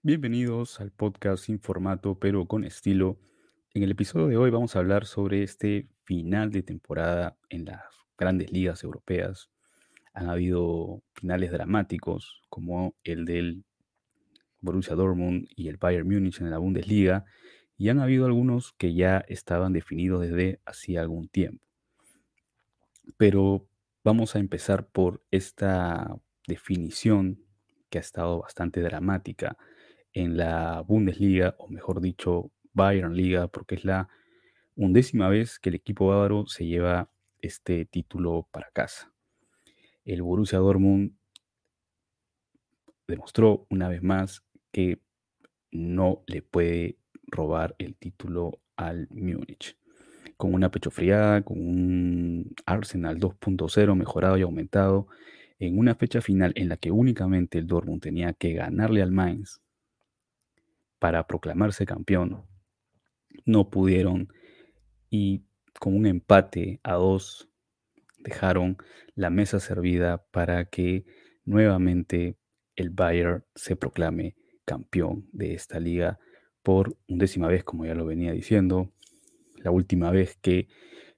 Bienvenidos al podcast sin formato pero con estilo. En el episodio de hoy vamos a hablar sobre este final de temporada en las grandes ligas europeas. Han habido finales dramáticos como el del Borussia Dortmund y el Bayern Múnich en la Bundesliga y han habido algunos que ya estaban definidos desde hacía algún tiempo. Pero vamos a empezar por esta definición que ha estado bastante dramática en la Bundesliga, o mejor dicho, Bayern Liga, porque es la undécima vez que el equipo bávaro se lleva este título para casa. El Borussia Dortmund demostró una vez más que no le puede robar el título al Múnich. Con una pechofriada, con un Arsenal 2.0 mejorado y aumentado, en una fecha final en la que únicamente el Dortmund tenía que ganarle al Mainz para proclamarse campeón, no pudieron y con un empate a dos dejaron la mesa servida para que nuevamente el Bayern se proclame campeón de esta liga por undécima vez, como ya lo venía diciendo. La última vez que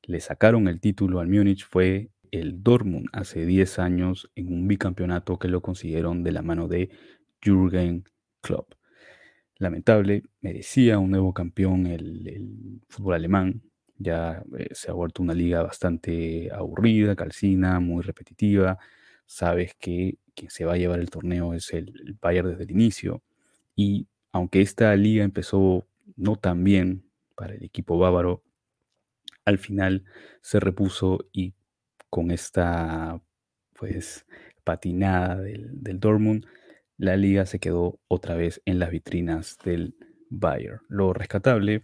le sacaron el título al Múnich fue el Dortmund hace 10 años en un bicampeonato que lo consiguieron de la mano de Jürgen Klopp lamentable, merecía un nuevo campeón el, fútbol alemán. Ya eh, se ha vuelto una liga bastante aburrida, calcina, muy repetitiva. Sabes que quien se va a llevar el torneo es el, Bayern desde el inicio. Y aunque esta liga empezó no tan bien para el equipo bávaro, al final se repuso y con esta pues patinada del, del Dortmund la liga se quedó otra vez en las vitrinas del Bayern. Lo rescatable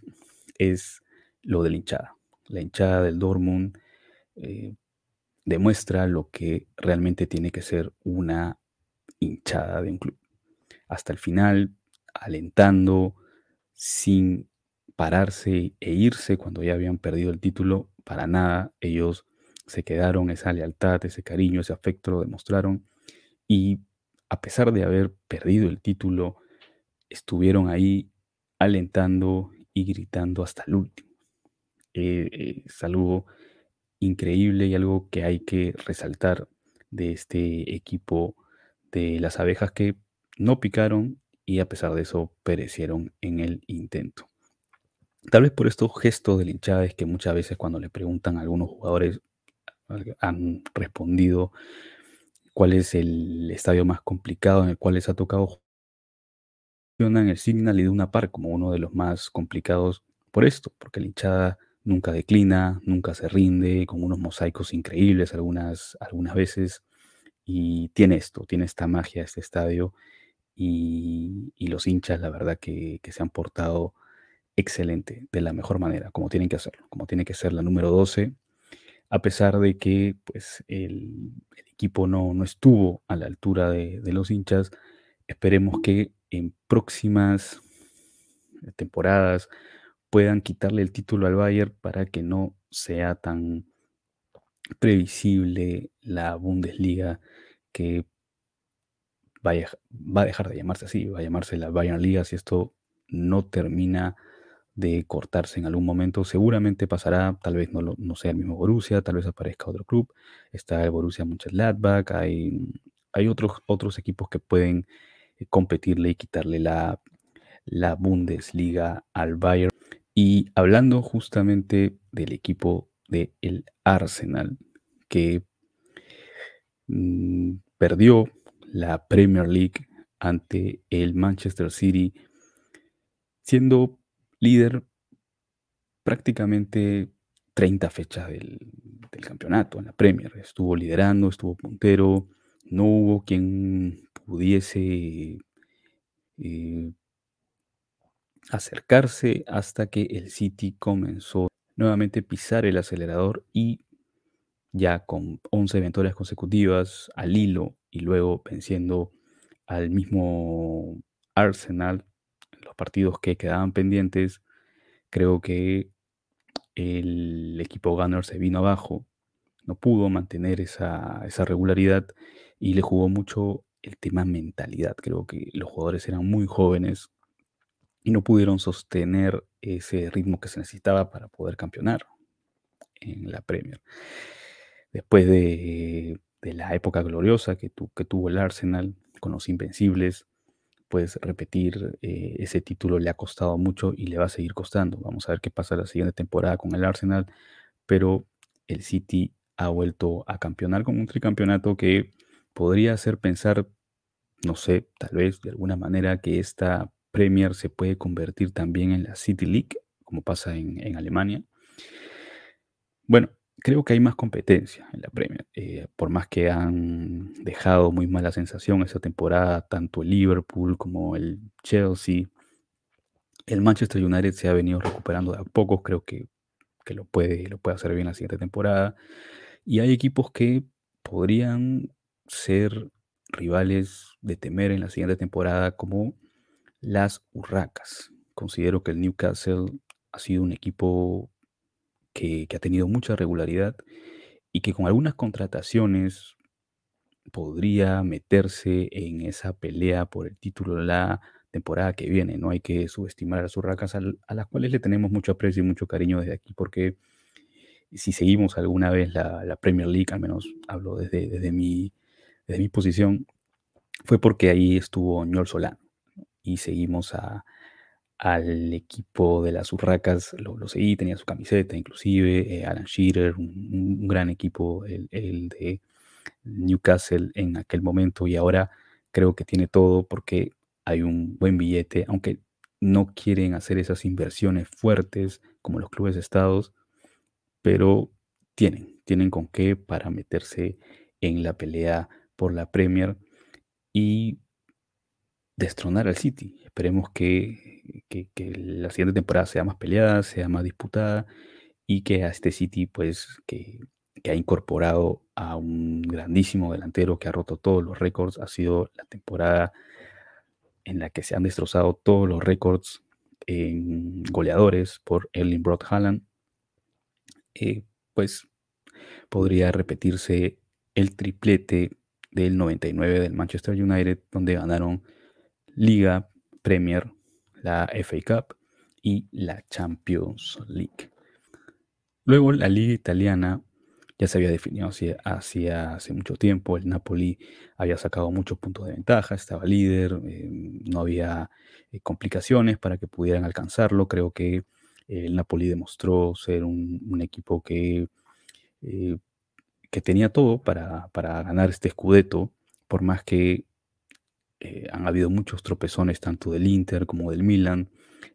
es lo de la hinchada. La hinchada del Dortmund eh, demuestra lo que realmente tiene que ser una hinchada de un club. Hasta el final, alentando, sin pararse e irse cuando ya habían perdido el título, para nada, ellos se quedaron, esa lealtad, ese cariño, ese afecto lo demostraron y a pesar de haber perdido el título, estuvieron ahí alentando y gritando hasta el último. Eh, es algo increíble y algo que hay que resaltar de este equipo de las abejas que no picaron y a pesar de eso perecieron en el intento. Tal vez por estos gestos de hinchada que muchas veces cuando le preguntan a algunos jugadores han respondido cuál es el estadio más complicado en el cual les ha tocado en el Signal y de una par como uno de los más complicados por esto, porque la hinchada nunca declina, nunca se rinde, con unos mosaicos increíbles algunas, algunas veces, y tiene esto, tiene esta magia este estadio, y, los hinchas, la verdad, que, que, se han portado excelente, de la mejor manera, como tienen que hacerlo, como tiene que ser la número 12, a pesar de que pues, el, equipo no, no, estuvo a la altura de, los hinchas. Esperemos que en próximas temporadas puedan quitarle el título al Bayern para que no sea tan previsible la Bundesliga que vaya, va a dejar de llamarse así, va a llamarse la Bayern Liga si esto no termina de cortarse en algún momento. Seguramente pasará, tal vez no, no sea el mismo Borussia, tal vez aparezca otro club. Está el Borussia Mönchengladbach, hay, hay otros, otros equipos que pueden eh, competirle y quitarle la, la Bundesliga al Bayern. Y hablando justamente del equipo del el Arsenal, que mm, perdió la Premier League ante el Manchester City, siendo líder prácticamente 30 fechas del, campeonato en la Premier. Estuvo liderando, estuvo puntero, no hubo quien pudiese eh, acercarse hasta que el City comenzó nuevamente a pisar el acelerador y ya con 11 victorias consecutivas al hilo y luego venciendo al mismo Arsenal partidos que quedaban pendientes, creo que el equipo Gunner se vino abajo, no pudo mantener esa, regularidad y le jugó mucho el tema mentalidad. Creo que los jugadores eran muy jóvenes y no pudieron sostener ese ritmo que se necesitaba para poder campeonar en la Premier. Después de, la época gloriosa que, que, tuvo el Arsenal con los Invencibles, pues repetir eh, ese título le ha costado mucho y le va a seguir costando. Vamos a ver qué pasa la siguiente temporada con el Arsenal, pero el City ha vuelto a campeonar con un tricampeonato que podría hacer pensar, no sé, tal vez de alguna manera que esta Premier se puede convertir también en la City League, como pasa en, Alemania. Bueno, creo que hay más competencia en la Premier. Eh, por más que han dejado muy mala sensación esa temporada, tanto el Liverpool como el Chelsea, el Manchester United se ha venido recuperando de a pocos. Creo que, lo, puede, lo puede hacer bien la siguiente temporada. Y hay equipos que podrían ser rivales de temer en la siguiente temporada, como las Urracas. Considero que el Newcastle ha sido un equipo que, ha tenido mucha regularidad y que con algunas contrataciones podría meterse en esa pelea por el título la temporada que viene. No hay que subestimar a las Urracas, a, las cuales le tenemos mucho aprecio y mucho cariño desde aquí, porque si seguimos alguna vez la, Premier League, al menos hablo desde, desde, mi, desde mi posición, fue porque ahí estuvo Ñol Solano y seguimos al equipo de las Urracas, lo, seguí, tenía su camiseta inclusive, eh, Alan Shearer, un, gran equipo, el, de Newcastle en aquel momento y ahora creo que tiene todo porque hay un buen billete, aunque no quieren hacer esas inversiones fuertes como los clubes estados, pero tienen, tienen con qué para meterse en la pelea por la Premier y destronar al City. Esperemos que, la siguiente temporada sea más peleada, sea más disputada y que a este City, pues, que, ha incorporado a un grandísimo delantero que ha roto todos los récords, ha sido la temporada en la que se han destrozado todos los récords en goleadores por Erling Broad Haaland, eh, pues podría repetirse el triplete del 99 del Manchester United, donde ganaron Liga, Premier, la FA Cup y la Champions League. Luego la Liga Italiana ya se había definido hacia, hace mucho tiempo. El Napoli había sacado muchos puntos de ventaja, estaba líder, eh, no había eh, complicaciones para que pudieran alcanzarlo. Creo que el Napoli demostró ser un, equipo que, eh, que tenía todo para, para ganar este Scudetto, por más que eh, han habido muchos tropezones tanto del Inter como del Milan.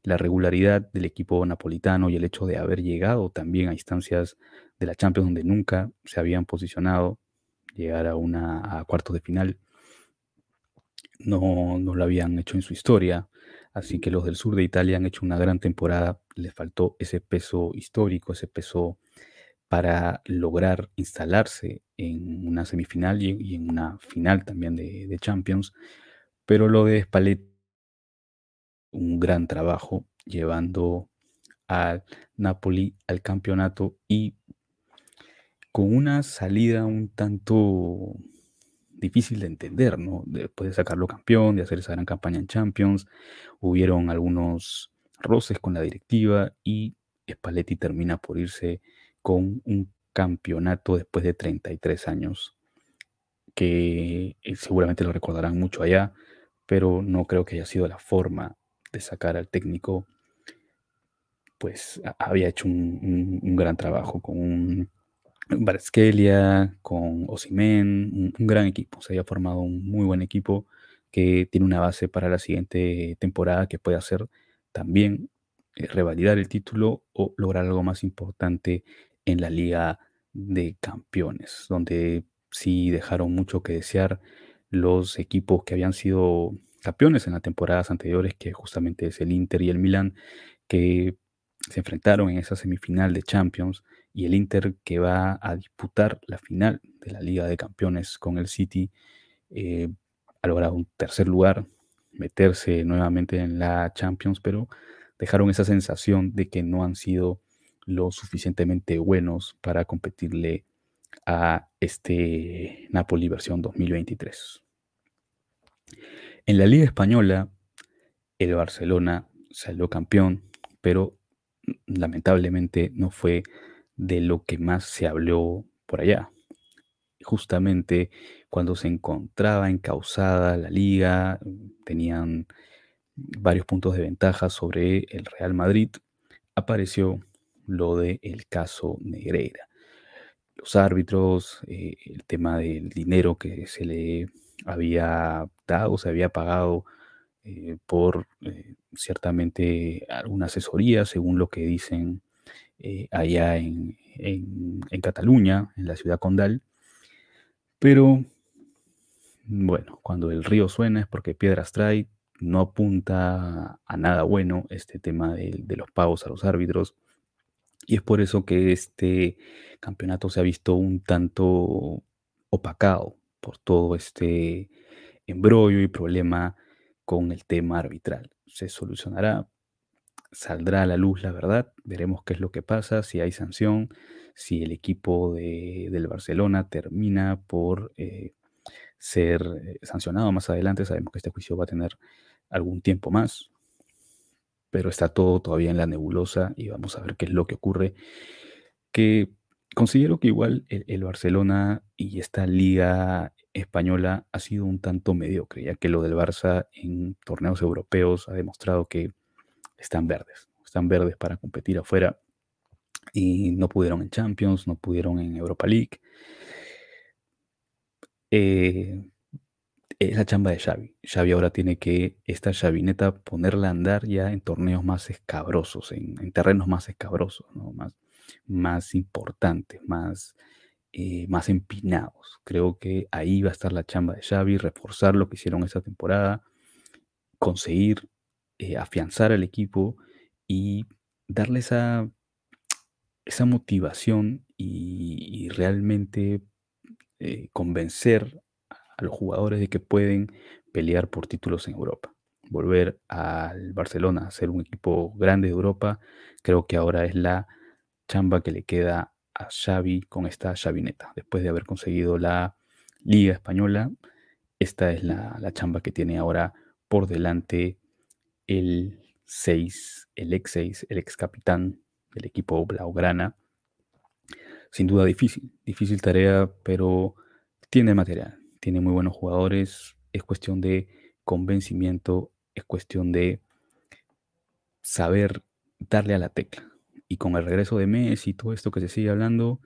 La regularidad del equipo napolitano y el hecho de haber llegado también a instancias de la Champions donde nunca se habían posicionado, llegar a una a cuartos de final, no, no lo habían hecho en su historia. Así que los del sur de Italia han hecho una gran temporada. Les faltó ese peso histórico, ese peso para lograr instalarse en una semifinal y, en una final también de, de Champions. Pero lo de Spalletti, un gran trabajo llevando al Napoli al campeonato y con una salida un tanto difícil de entender, ¿no? Después de sacarlo campeón, de hacer esa gran campaña en Champions, hubieron algunos roces con la directiva y Spalletti termina por irse con un campeonato después de 33 años, que eh, seguramente lo recordarán mucho allá, pero no creo que haya sido la forma de sacar al técnico. Pues había hecho un, gran trabajo con un con Osimen, un, gran equipo. Se había formado un muy buen equipo que tiene una base para la siguiente temporada que puede hacer también eh, revalidar el título o lograr algo más importante en la Liga de Campeones, donde sí dejaron mucho que desear los equipos que habían sido campeones en las temporadas anteriores, que justamente es el Inter y el Milan, que se enfrentaron en esa semifinal de Champions, y el Inter que va a disputar la final de la Liga de Campeones con el City, eh, ha logrado un tercer lugar, meterse nuevamente en la Champions, pero dejaron esa sensación de que no han sido lo suficientemente buenos para competirle a este Napoli versión 2023. En la Liga Española, el Barcelona salió campeón, pero lamentablemente no fue de lo que más se habló por allá. Justamente cuando se encontraba encausada la liga, tenían varios puntos de ventaja sobre el Real Madrid, apareció lo del el caso Negreira. Los árbitros, eh, el tema del dinero que se le había dado, se había pagado eh, por eh, ciertamente alguna asesoría, según lo que dicen allá en, en Cataluña, en la ciudad condal. Pero bueno, cuando el río suena es porque piedras trae, no apunta a nada bueno este tema de, los pagos a los árbitros. Y es por eso que este campeonato se ha visto un tanto opacado por todo este embrollo y problema con el tema arbitral. Se solucionará, saldrá a la luz la verdad, veremos qué es lo que pasa, si hay sanción, si el equipo del Barcelona termina por eh, ser eh, sancionado más adelante. Sabemos que este juicio va a tener algún tiempo más, pero está todo todavía en la nebulosa y vamos a ver qué es lo que ocurre. Que considero que igual el, Barcelona y esta liga española ha sido un tanto mediocre, ya que lo del Barça en torneos europeos ha demostrado que están verdes, están verdes para competir afuera y no pudieron en Champions, no pudieron en Europa League. Eh, es la chamba de Xavi. Xavi ahora tiene que esta chavineta ponerla a andar ya en torneos más escabrosos, en, terrenos más escabrosos, más, más importantes, más, eh, más empinados. Creo que ahí va a estar la chamba de Xavi, reforzar lo que hicieron esta temporada, conseguir eh, afianzar al equipo y darle esa, esa motivación y, realmente eh, convencer a los jugadores de que pueden pelear por títulos en Europa. Volver al Barcelona a ser un equipo grande de Europa, creo que ahora es la chamba que le queda a Xavi con esta Xavineta. Después de haber conseguido la Liga Española, esta es la, la chamba que tiene ahora por delante el 6, el ex 6, el ex capitán del equipo Blaugrana. Sin duda difícil, difícil tarea, pero tiene material tiene muy buenos jugadores, es cuestión de convencimiento, es cuestión de saber darle a la tecla. Y con el regreso de Messi y todo esto que se sigue hablando,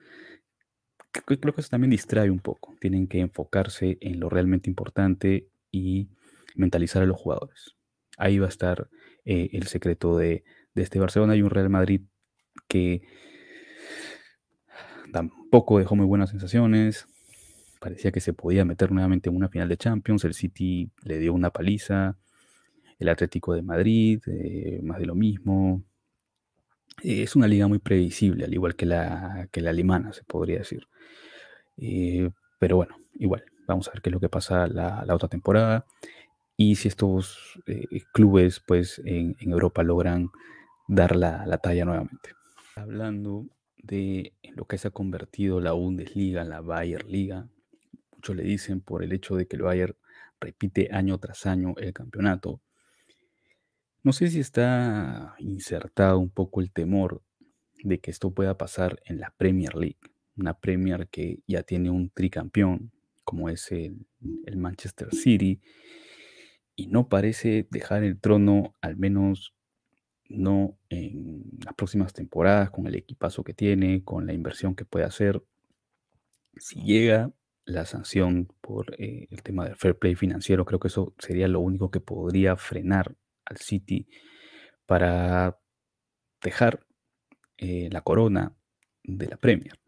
creo que eso también distrae un poco. Tienen que enfocarse en lo realmente importante y mentalizar a los jugadores. Ahí va a estar eh, el secreto de, de este Barcelona y un Real Madrid que tampoco dejó muy buenas sensaciones, parecía que se podía meter nuevamente en una final de Champions. El City le dio una paliza. El Atlético de Madrid, eh, más de lo mismo. Es una liga muy previsible, al igual que la, que la alemana, se podría decir. Eh, pero bueno, igual, vamos a ver qué es lo que pasa la, la otra temporada. Y si estos eh, clubes, pues, en, Europa logran dar la, la talla nuevamente. Hablando de lo que se ha convertido la Bundesliga, la Bayer Liga, muchos le dicen por el hecho de que el Bayern repite año tras año el campeonato. No sé si está insertado un poco el temor de que esto pueda pasar en la Premier League, una Premier que ya tiene un tricampeón como es el, el Manchester City y no parece dejar el trono al menos no en las próximas temporadas con el equipazo que tiene, con la inversión que puede hacer. Si llega la sanción por eh, el tema del fair play financiero, creo que eso sería lo único que podría frenar al City para dejar eh, la corona de la Premier,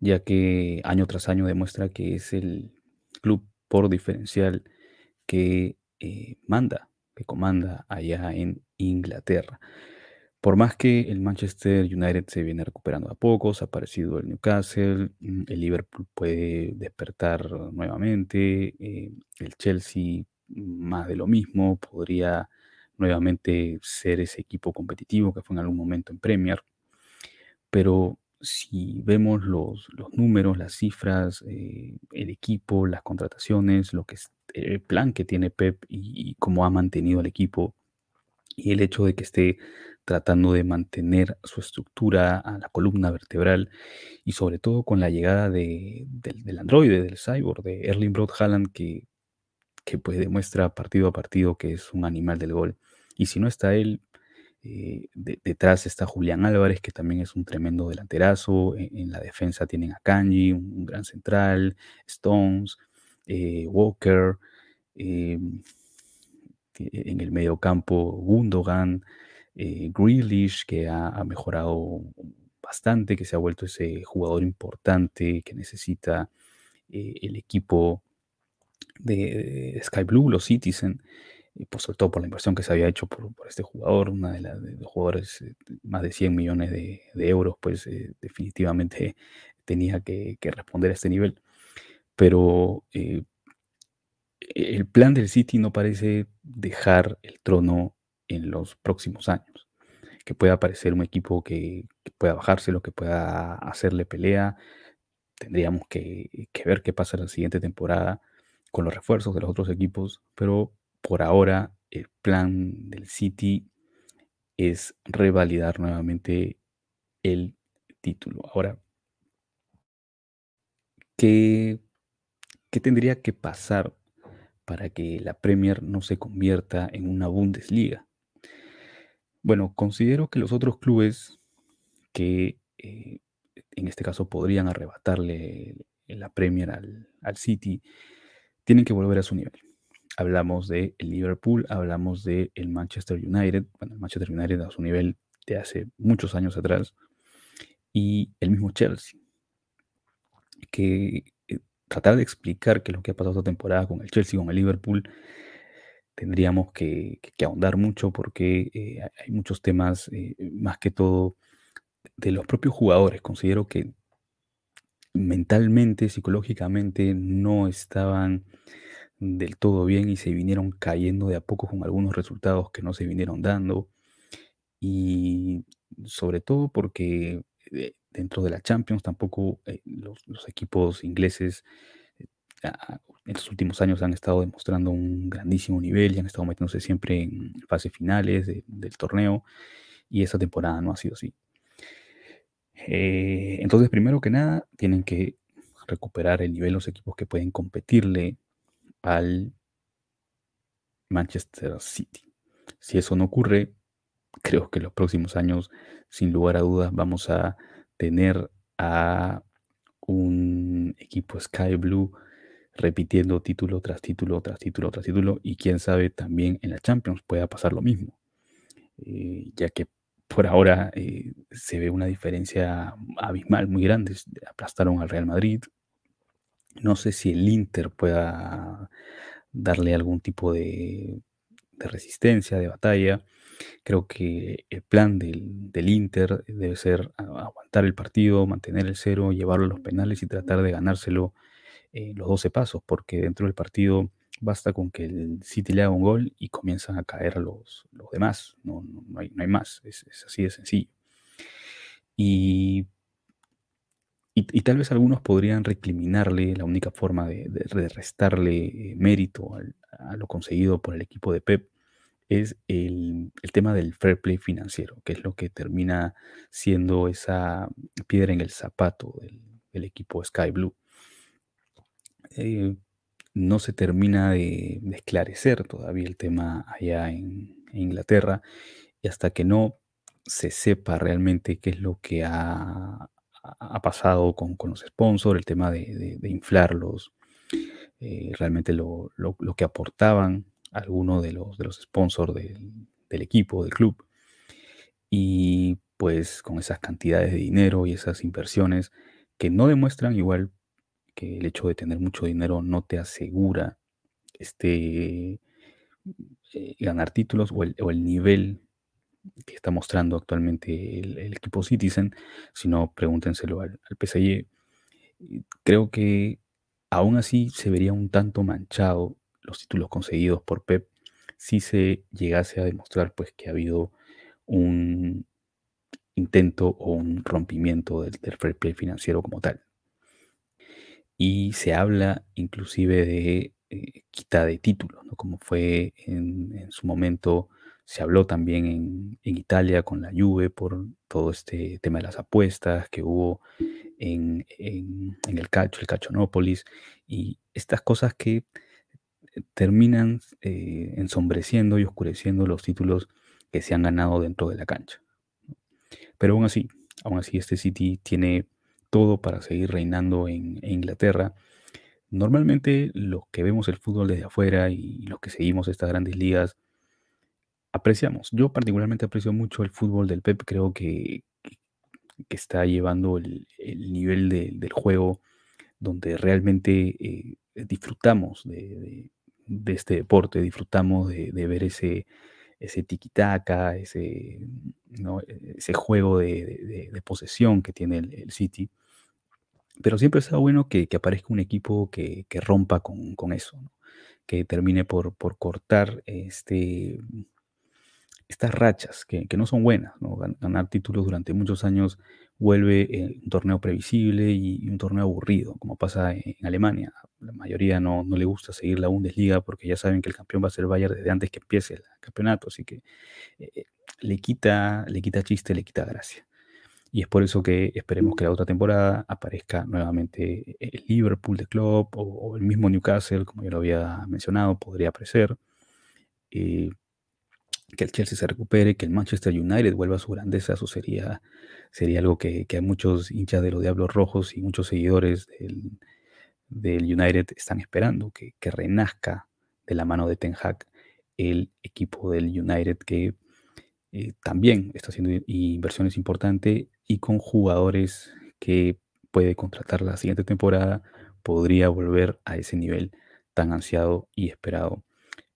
ya que año tras año demuestra que es el club por diferencial que eh, manda, que comanda allá en Inglaterra. Por más que el Manchester United se viene recuperando a pocos, ha aparecido el Newcastle, mm, el Liverpool puede despertar nuevamente, eh, el Chelsea más de lo mismo, podría nuevamente ser ese equipo competitivo que fue en algún momento en Premier. Pero si vemos los, números, las cifras, eh, el equipo, las contrataciones, lo que el plan que tiene Pep y, y cómo ha mantenido al equipo y el hecho de que esté tratando de mantener su estructura a la columna vertebral y sobre todo con la llegada de, del, del androide, del cyborg, de Erling Broad Haaland, que, que pues demuestra partido a partido que es un animal del gol. Y si no está él, eh, de- detrás está Julián Álvarez, que también es un tremendo delanterazo. En, en la defensa tienen a Kanji, un, gran central, Stones, eh, Walker. eh, que en el medio campo Gundogan, eh, Grealish, que ha, mejorado bastante, que se ha vuelto ese jugador importante que necesita el equipo de, de Sky Blue, los Citizen, eh, pues sobre todo por la inversión que se había hecho por, por este jugador, una de, las de los jugadores eh, más de 100 millones de, de euros, pues eh, definitivamente tenía que, que responder a este nivel. Pero eh, el plan del City no parece dejar el trono en los próximos años. Que pueda aparecer un equipo que, que pueda bajárselo, que pueda hacerle pelea. Tendríamos que, que ver qué pasa la siguiente temporada con los refuerzos de los otros equipos. Pero por ahora el plan del City es revalidar nuevamente el título. Ahora, ¿qué, qué tendría que pasar para que la Premier no se convierta en una Bundesliga? Bueno, considero que los otros clubes que eh, en este caso podrían arrebatarle la Premier al, al City tienen que volver a su nivel. Hablamos de Liverpool, hablamos de el Manchester United, bueno, el Manchester United a su nivel de hace muchos años atrás, y el mismo Chelsea, que eh, tratar de explicar qué es lo que ha pasado esta temporada con el Chelsea, con el Liverpool, tendríamos que, ahondar mucho porque eh, hay hay muchos temas, eh, más que todo, de los propios jugadores. Considero que mentalmente, psicológicamente, no estaban del todo bien y se vinieron cayendo de a poco con algunos resultados que no se vinieron dando. Y sobre todo porque eh, dentro de la Champions tampoco eh, los, equipos ingleses eh, en los últimos años han estado demostrando un grandísimo nivel y han estado metiéndose siempre en fases finales de- del torneo y esa temporada no ha sido así. Entonces, primero que nada, tienen que recuperar el nivel los equipos que pueden competirle al Manchester City. Si eso no ocurre, creo que los próximos años, sin lugar a dudas, vamos a tener a un equipo Sky Blue repitiendo título tras título, tras título, tras título, y quién sabe también en la Champions pueda pasar lo mismo, eh, ya que por ahora eh, se ve una diferencia abismal muy grande. Aplastaron al Real Madrid. No sé si el Inter pueda darle algún tipo de, de resistencia, de batalla. Creo que el plan del, del Inter debe ser aguantar el partido, mantener el cero, llevarlo a los penales y tratar de ganárselo en los 12 pasos, porque dentro del partido basta con que el City le haga un gol y comienzan a caer los, los demás. No, no, no hay, no hay más, es, es así de sencillo. Y, y- tal vez algunos podrían recriminarle la única forma de, restarle eh, mérito a lo conseguido por el equipo de Pep es el, tema del fair play financiero, que es lo que termina siendo esa piedra en el zapato del, equipo Sky Blue. Eh, no se termina de, de esclarecer todavía el tema allá en, en Inglaterra y hasta que no se sepa realmente qué es lo que ha, ha- pasado con, con los sponsors, el tema de, de- inflarlos, eh, realmente lo, lo- lo que aportaban algunos de los, de los sponsors del, del equipo, del club, y pues con esas cantidades de dinero y esas inversiones que no demuestran igual que el hecho de tener mucho dinero no te asegura este, eh, ganar títulos o el, o el nivel que está mostrando actualmente el, equipo Citizen, sino pregúntenselo al, al PSG. Creo que aún así se vería un tanto manchado los títulos conseguidos por Pep si se llegase a demostrar pues que ha habido un intento o un rompimiento del, fair play financiero como tal. Y se habla inclusive de eh, quita de títulos, ¿no? Como fue en su momento, se habló también en, Italia con la Juve por todo este tema de las apuestas que hubo en, el Calcio, el Calcionópolis, y estas cosas que terminan eh, ensombreciendo y oscureciendo los títulos que se han ganado dentro de la cancha. Pero aún así, aún así este City tiene todo para seguir reinando en, en Inglaterra. Normalmente los que vemos el fútbol desde afuera y los que seguimos estas grandes ligas, apreciamos. Yo particularmente aprecio mucho el fútbol del Pep, creo que, que está llevando el, el nivel de- del juego donde realmente eh, disfrutamos de, de- este deporte, disfrutamos de, ver ese, ese tiki-taka, ese, ¿no? e- ese juego de, posesión que tiene el, el City. Pero siempre está bueno que, que aparezca un equipo que, que rompa con, con eso, que termine por, por cortar este, estas rachas que, que no son buenas, Ganar títulos durante muchos años vuelve eh, un torneo previsible y, un torneo aburrido, como pasa en, Alemania. La mayoría no, no le gusta seguir la Bundesliga porque ya saben que el campeón va a ser Bayern desde antes que empiece el campeonato, así que eh, eh, le quita, le quita chiste, le quita gracia. Y es por eso que esperemos que la otra temporada aparezca nuevamente el Liverpool de Klopp o, o el mismo Newcastle, como ya lo había mencionado, podría aparecer. Eh, que el Chelsea se recupere, que el Manchester United vuelva a su grandeza, eso sería, sería algo que, que a muchos hinchas de los Diablos Rojos y muchos seguidores del, del United están esperando, que, que renazca de la mano de Ten Hag el equipo del United que eh, también está haciendo inversiones importantes y con jugadores que puede contratar la siguiente temporada, podría volver a ese nivel tan ansiado y esperado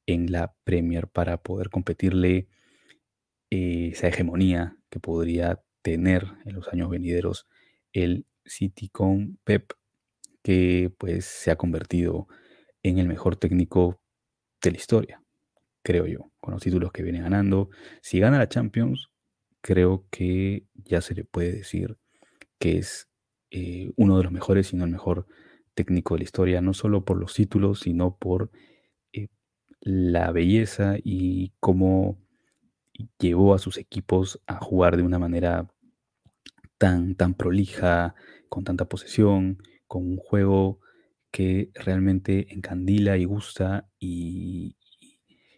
en la Premier para poder competirle eh, esa hegemonía que podría tener en los años venideros el City con Pep, que pues se ha convertido en el mejor técnico de la historia, creo yo, con los títulos que viene ganando. Si gana la Champions, creo que ya se le puede decir que es eh, uno de los mejores, si no el mejor técnico de la historia, no solo por los títulos, sino por la belleza y cómo llevó a sus equipos a jugar de una manera tan, tan prolija, con tanta posesión, con un juego que realmente encandila y gusta y,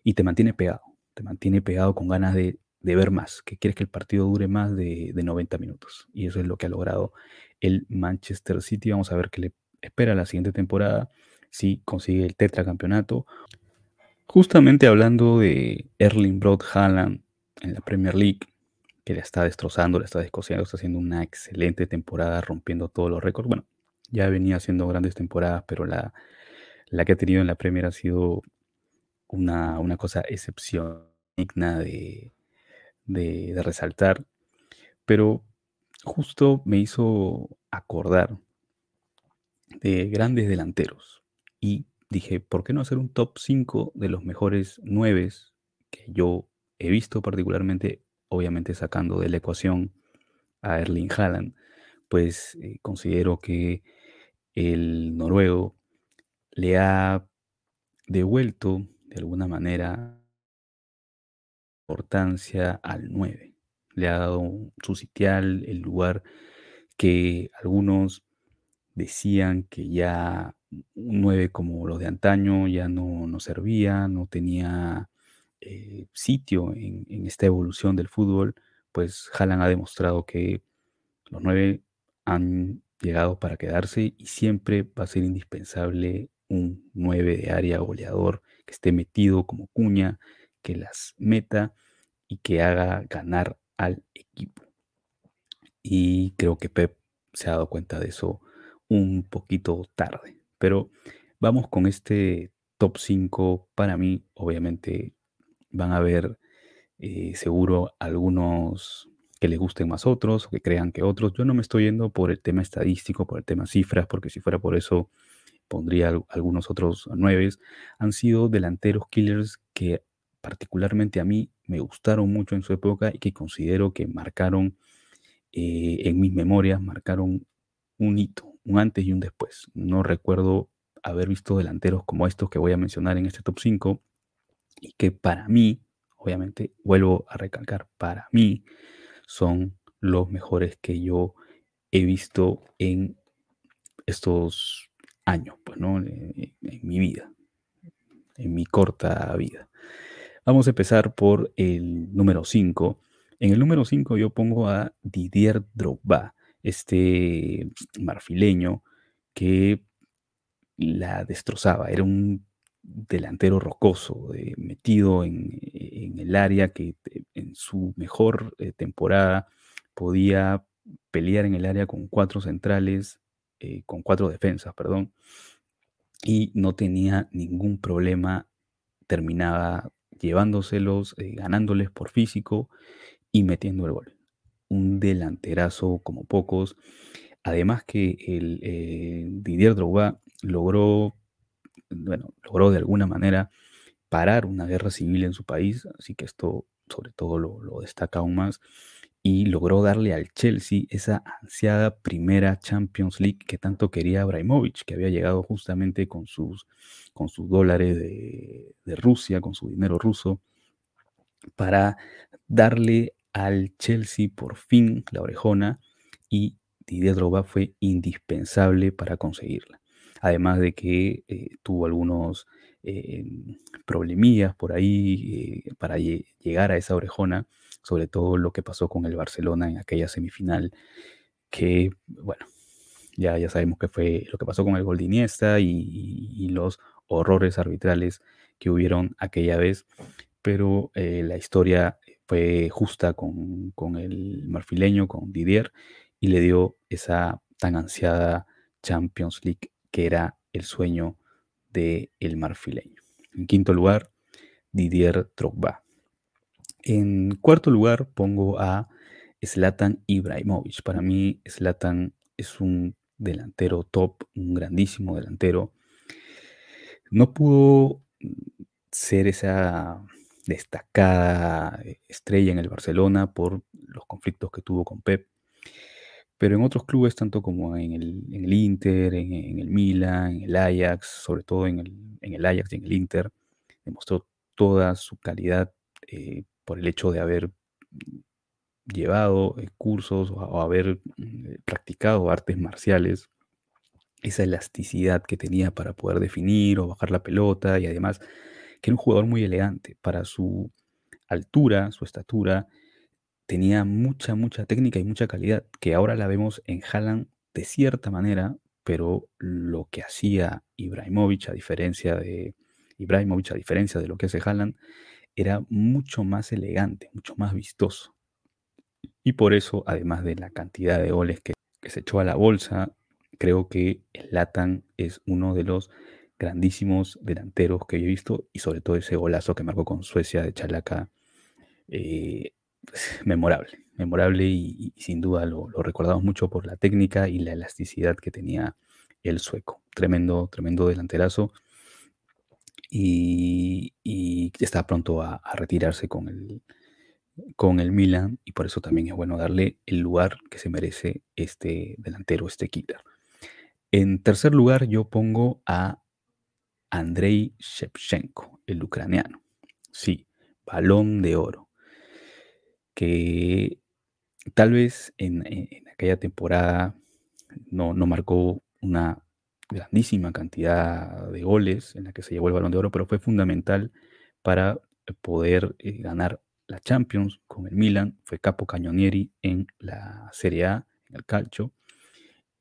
y te mantiene pegado, te mantiene pegado con ganas de, de ver más, que quieres que el partido dure más de, de 90 minutos. Y eso es lo que ha logrado el Manchester City. Vamos a ver qué le espera la siguiente temporada, si consigue el tetracampeonato. Justamente hablando de Erling Broad Haaland en la Premier League, que la está destrozando, la está descosiendo, está haciendo una excelente temporada, rompiendo todos los récords. Bueno, ya venía haciendo grandes temporadas, pero la, la que ha tenido en la Premier ha sido una, una cosa excepcional, digna de, de, de resaltar. Pero justo me hizo acordar de grandes delanteros. Y dije, ¿por qué no hacer un top 5 de los mejores 9 que yo he visto particularmente, obviamente sacando de la ecuación a Erling Haaland? Pues eh, considero que el noruego le ha devuelto de alguna manera importancia al 9. Le ha dado su sitial, el lugar que algunos decían que ya un 9 como los de antaño ya no, no servía, no tenía eh, sitio en, en, esta evolución del fútbol, pues Haaland ha demostrado que los 9 han llegado para quedarse y siempre va a ser indispensable un 9 de área goleador que esté metido como cuña, que las meta y que haga ganar al equipo. Y creo que Pep se ha dado cuenta de eso un poquito tarde. Pero vamos con este top 5. Para mí, obviamente, van a haber eh, seguro algunos que les gusten más otros o que crean que otros. Yo no me estoy yendo por el tema estadístico, por el tema cifras, porque si fuera por eso pondría algunos otros nueve. Han sido delanteros killers que particularmente a mí me gustaron mucho en su época y que considero que marcaron eh, en mis memorias, marcaron un hito, un antes y un después. No recuerdo haber visto delanteros como estos que voy a mencionar en este top 5 y que para mí, obviamente, vuelvo a recalcar, para mí son los mejores que yo he visto en estos años, pues, ¿no? En, mi vida, en mi corta vida. Vamos a empezar por el número 5. En el número 5 yo pongo a Didier Drogba, este marfileño que la destrozaba. Era un delantero rocoso, metido en, el área que en su mejor eh, temporada podía pelear en el área con cuatro centrales, eh, con cuatro defensas, perdón, y no tenía ningún problema, terminaba llevándoselos, eh, ganándoles por físico y metiendo el gol. Un delanterazo como pocos. Además que el eh, Didier Drogba logró, bueno, logró de alguna manera parar una guerra civil en su país, así que esto sobre todo lo, destaca aún más y logró darle al Chelsea esa ansiada primera Champions League que tanto quería Abramovich, que había llegado justamente con sus, con sus dólares de, de Rusia, con su dinero ruso, para darle al Chelsea por fin la orejona y Didier Drogba fue indispensable para conseguirla. Además de que eh, tuvo algunos eh, problemillas por ahí eh, para llegar a esa orejona sobre todo lo que pasó con el Barcelona en aquella semifinal, que, bueno, ya, ya sabemos que fue lo que pasó con el gol de Iniesta y, los horrores arbitrales que hubieron aquella vez, pero eh, la historia fue justa con, el marfileño, con Didier, y le dio esa tan ansiada Champions League que era el sueño del el marfileño. En quinto lugar, Didier Drogba. En cuarto lugar pongo a Zlatan Ibrahimovic. Para mí Zlatan es un delantero top, un grandísimo delantero. No pudo ser esa destacada estrella en el Barcelona por los conflictos que tuvo con Pep, pero en otros clubes, tanto como en el, Inter, en, el Milan, en el Ajax, sobre todo en el, Ajax y en el Inter, demostró toda su calidad eh, por el hecho de haber llevado eh, cursos o, haber practicado artes marciales, esa elasticidad que tenía para poder definir o bajar la pelota y además que era un jugador muy elegante para su altura, su estatura, tenía mucha, mucha técnica y mucha calidad, que ahora la vemos en Haaland de cierta manera, pero lo que hacía Ibrahimovic a diferencia de Ibrahimovic a diferencia de lo que hace Haaland era mucho más elegante, mucho más vistoso. Y por eso, además de la cantidad de goles que, se echó a la bolsa, creo que Latan es uno de los grandísimos delanteros que he visto y sobre todo ese golazo que marcó con Suecia de Chalaca, eh, memorable, memorable y, sin duda lo, lo, recordamos mucho por la técnica y la elasticidad que tenía el sueco. Tremendo, tremendo delanterazo y, y está pronto a, retirarse con el, con el Milan y por eso también es bueno darle el lugar que se merece este delantero, este killer. En tercer lugar yo pongo a Andrei Shevchenko, el ucraniano. Sí, balón de oro. Que tal vez en, aquella temporada no, no marcó una grandísima cantidad de goles en la que se llevó el balón de oro, pero fue fundamental para poder eh, ganar la Champions con el Milan, fue capo cañonieri en la Serie A, en el calcio,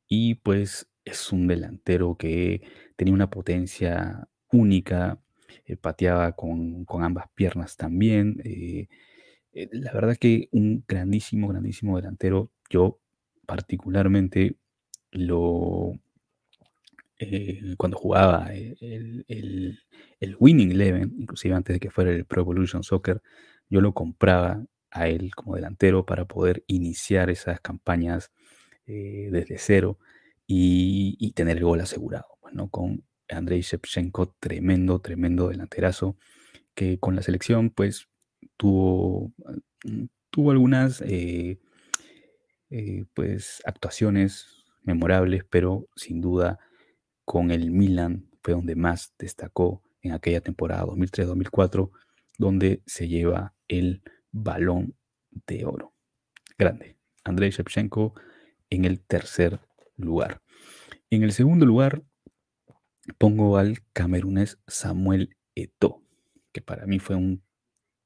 y pues es un delantero que tenía una potencia única, eh, pateaba con, ambas piernas también. Eh, la verdad que un grandísimo, grandísimo delantero. Yo particularmente lo, eh, cuando jugaba eh, el, Winning Eleven, inclusive antes de que fuera el Pro Evolution Soccer, yo lo compraba a él como delantero para poder iniciar esas campañas eh, desde cero y, tener el gol asegurado. Bueno, con Andrei Shevchenko, tremendo, tremendo delanterazo, que con la selección pues tuvo, mm, tuvo algunas pues actuaciones memorables, pero sin duda con el Milan fue donde más destacó en aquella temporada 2003-2004, donde se lleva el balón de oro. Grande. Andrei Shevchenko en el tercer lugar. En el segundo lugar pongo al camerunés Samuel Eto'o, que para mí fue un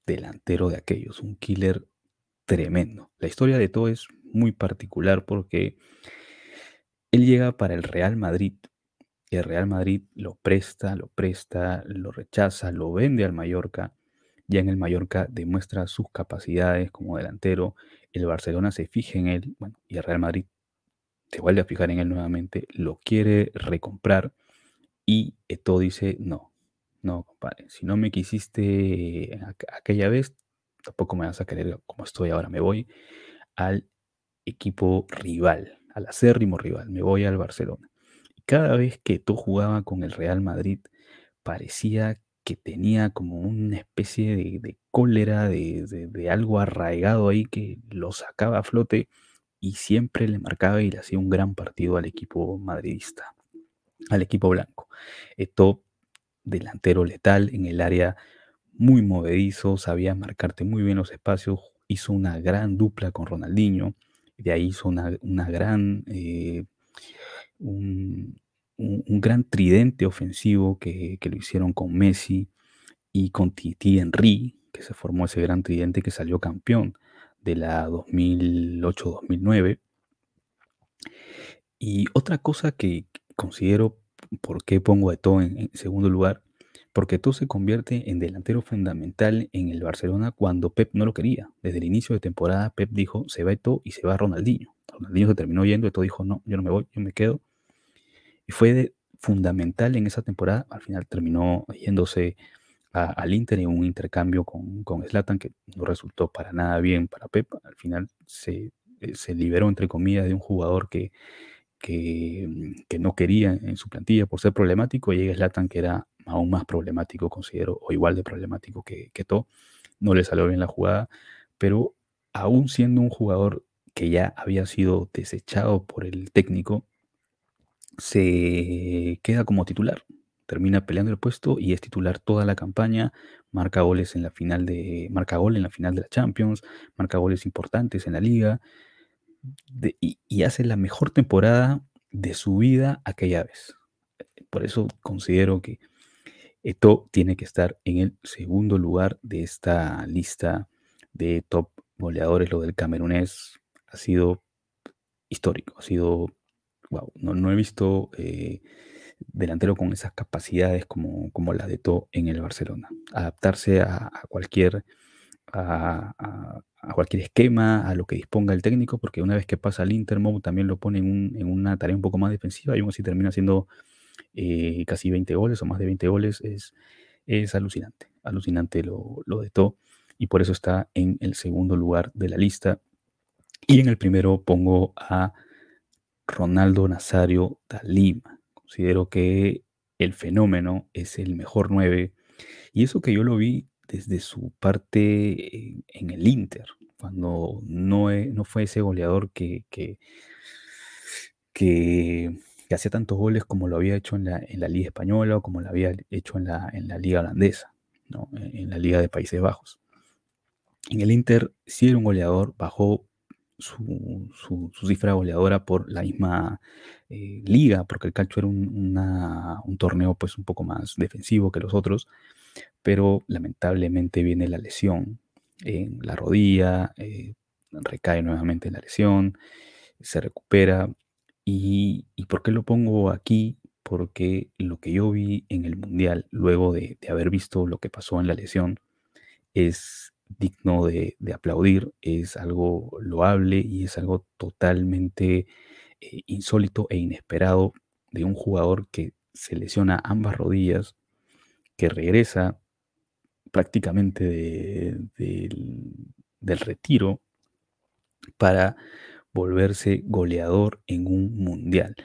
delantero de aquellos, un killer tremendo. La historia de Eto'o es muy particular porque él llega para el Real Madrid. El Real Madrid lo presta, lo presta, lo rechaza, lo vende al Mallorca. Ya en el Mallorca demuestra sus capacidades como delantero. El Barcelona se fija en él, bueno, y el Real Madrid se vuelve a fijar en él nuevamente, lo quiere recomprar y Eto dice, no, no, compadre, si no me quisiste aquella vez, tampoco me vas a querer como estoy ahora, me voy al equipo rival, al acérrimo rival, me voy al Barcelona. Y cada vez que Eto jugaba con el Real Madrid, parecía que tenía como una especie de, cólera, de, de, algo arraigado ahí que lo sacaba a flote y siempre le marcaba y le hacía un gran partido al equipo madridista, al equipo blanco. Esto delantero letal en el área muy movedizo, sabía marcarte muy bien los espacios, hizo una gran dupla con Ronaldinho, de ahí hizo una, gran, eh, un, gran tridente ofensivo que, que, lo hicieron con Messi y con Titi Henry, que se formó ese gran tridente que salió campeón de la 2008-2009. Y otra cosa que considero por qué pongo a Eto'o en, segundo lugar, porque Eto'o se convierte en delantero fundamental en el Barcelona cuando Pep no lo quería. Desde el inicio de temporada Pep dijo, se va Eto'o y se va Ronaldinho. Ronaldinho se terminó yendo, Eto'o dijo, no, yo no me voy, yo me quedo. Y fue fundamental en esa temporada, al final terminó yéndose al Inter en un intercambio con, con Zlatan que no resultó para nada bien para Pep. Al final se, eh, se liberó, entre comillas, de un jugador que, que, mm, que, no quería en su plantilla por ser problemático. Y llega Zlatan que era aún más problemático, considero, o igual de problemático que, que. No le salió bien la jugada, pero aún siendo un jugador que ya había sido desechado por el técnico, se queda como titular termina peleando el puesto y es titular toda la campaña, marca goles en la final de marca gol en la final de la Champions, marca goles importantes en la liga y, hace la mejor temporada de su vida aquella vez. Por eso considero que Eto tiene que estar en el segundo lugar de esta lista de top goleadores. Lo del camerunés ha sido histórico, ha sido, wow, no, he visto eh, delantero con esas capacidades como, como la de To en el Barcelona. Adaptarse a, cualquier, a, cualquier esquema, a lo que disponga el técnico, porque una vez que pasa al Intermo también lo pone en, una tarea un poco más defensiva y aún así termina haciendo eh, casi 20 goles o más de 20 goles. Es, es alucinante, alucinante lo, lo de To y por eso está en el segundo lugar de la lista. Y en el primero pongo a Ronaldo Nazario da Lima. Considero que el fenómeno es el mejor 9. Y eso que yo lo vi desde su parte en, el Inter, cuando no, no, fue ese goleador que, que, que, hacía tantos goles como lo había hecho en la, en la, Liga Española o como lo había hecho en la, en la Liga Holandesa, ¿no? en la Liga de Países Bajos. En el Inter sí era un goleador, bajó su, su, cifra goleadora por la misma eh, liga, porque el calcio era un, torneo pues un poco más defensivo que los otros, pero lamentablemente viene la lesión en la rodilla, eh, recae nuevamente en la lesión, se recupera. Y, ¿Y por qué lo pongo aquí? Porque lo que yo vi en el Mundial, luego de, de haber visto lo que pasó en la lesión, es digno de, aplaudir, es algo loable y es algo totalmente eh, insólito e inesperado de un jugador que se lesiona ambas rodillas, que regresa prácticamente del retiro para volverse goleador en un mundial.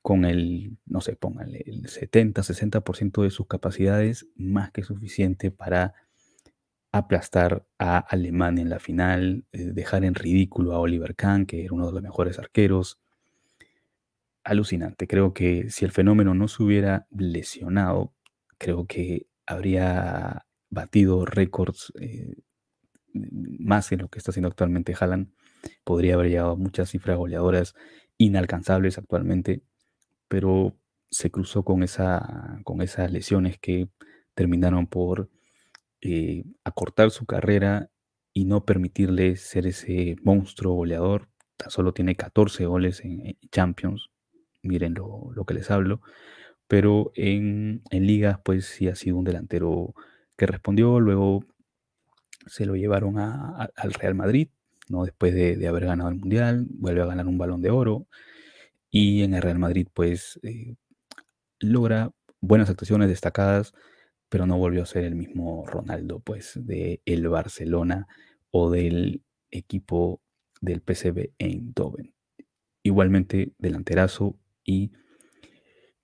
Con el, no sé, pónganle el 70-60% de sus capacidades, más que suficiente para aplastar a Alemania en la final, eh, dejar en ridículo a Oliver Kahn, que era uno de los mejores arqueros. alucinante. Creo que si el fenómeno no se hubiera lesionado, creo que habría batido récords eh, más en lo que está haciendo actualmente Haaland. Podría haber llegado a muchas cifras goleadoras inalcanzables actualmente, pero se cruzó con, esa, con esas lesiones que terminaron por eh, acortar su carrera y no permitirle ser ese monstruo goleador. Tan solo tiene 14 goles en, Champions, miren lo, que les hablo, pero en, en ligas pues sí ha sido un delantero que respondió, luego se lo llevaron al Real Madrid, ¿no? después de, haber ganado el Mundial, vuelve a ganar un balón de oro y en el Real Madrid pues eh, logra buenas actuaciones destacadas, pero no volvió a ser el mismo Ronaldo, pues, de el Barcelona o del equipo del PSV Eindhoven. Igualmente delanterazo y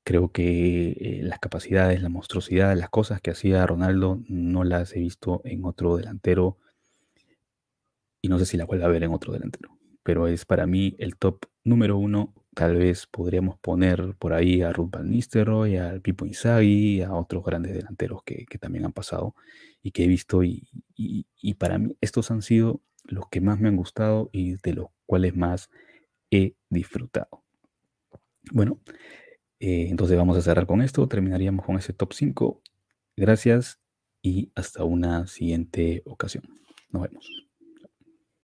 creo que eh, las capacidades, la monstruosidad, las cosas que hacía Ronaldo no las he visto en otro delantero y no sé si la vuelvo a ver en otro delantero, pero es para mí el top número uno Tal vez podríamos poner por ahí a Ruth Van Nistelrooy, al Pipo Inzaghi, a otros grandes delanteros que, también han pasado y que he visto. Y, para mí estos han sido los que más me han gustado y de los cuales más he disfrutado. Bueno, eh, entonces vamos a cerrar con esto. Terminaríamos con ese top 5. Gracias y hasta una siguiente ocasión. Nos vemos.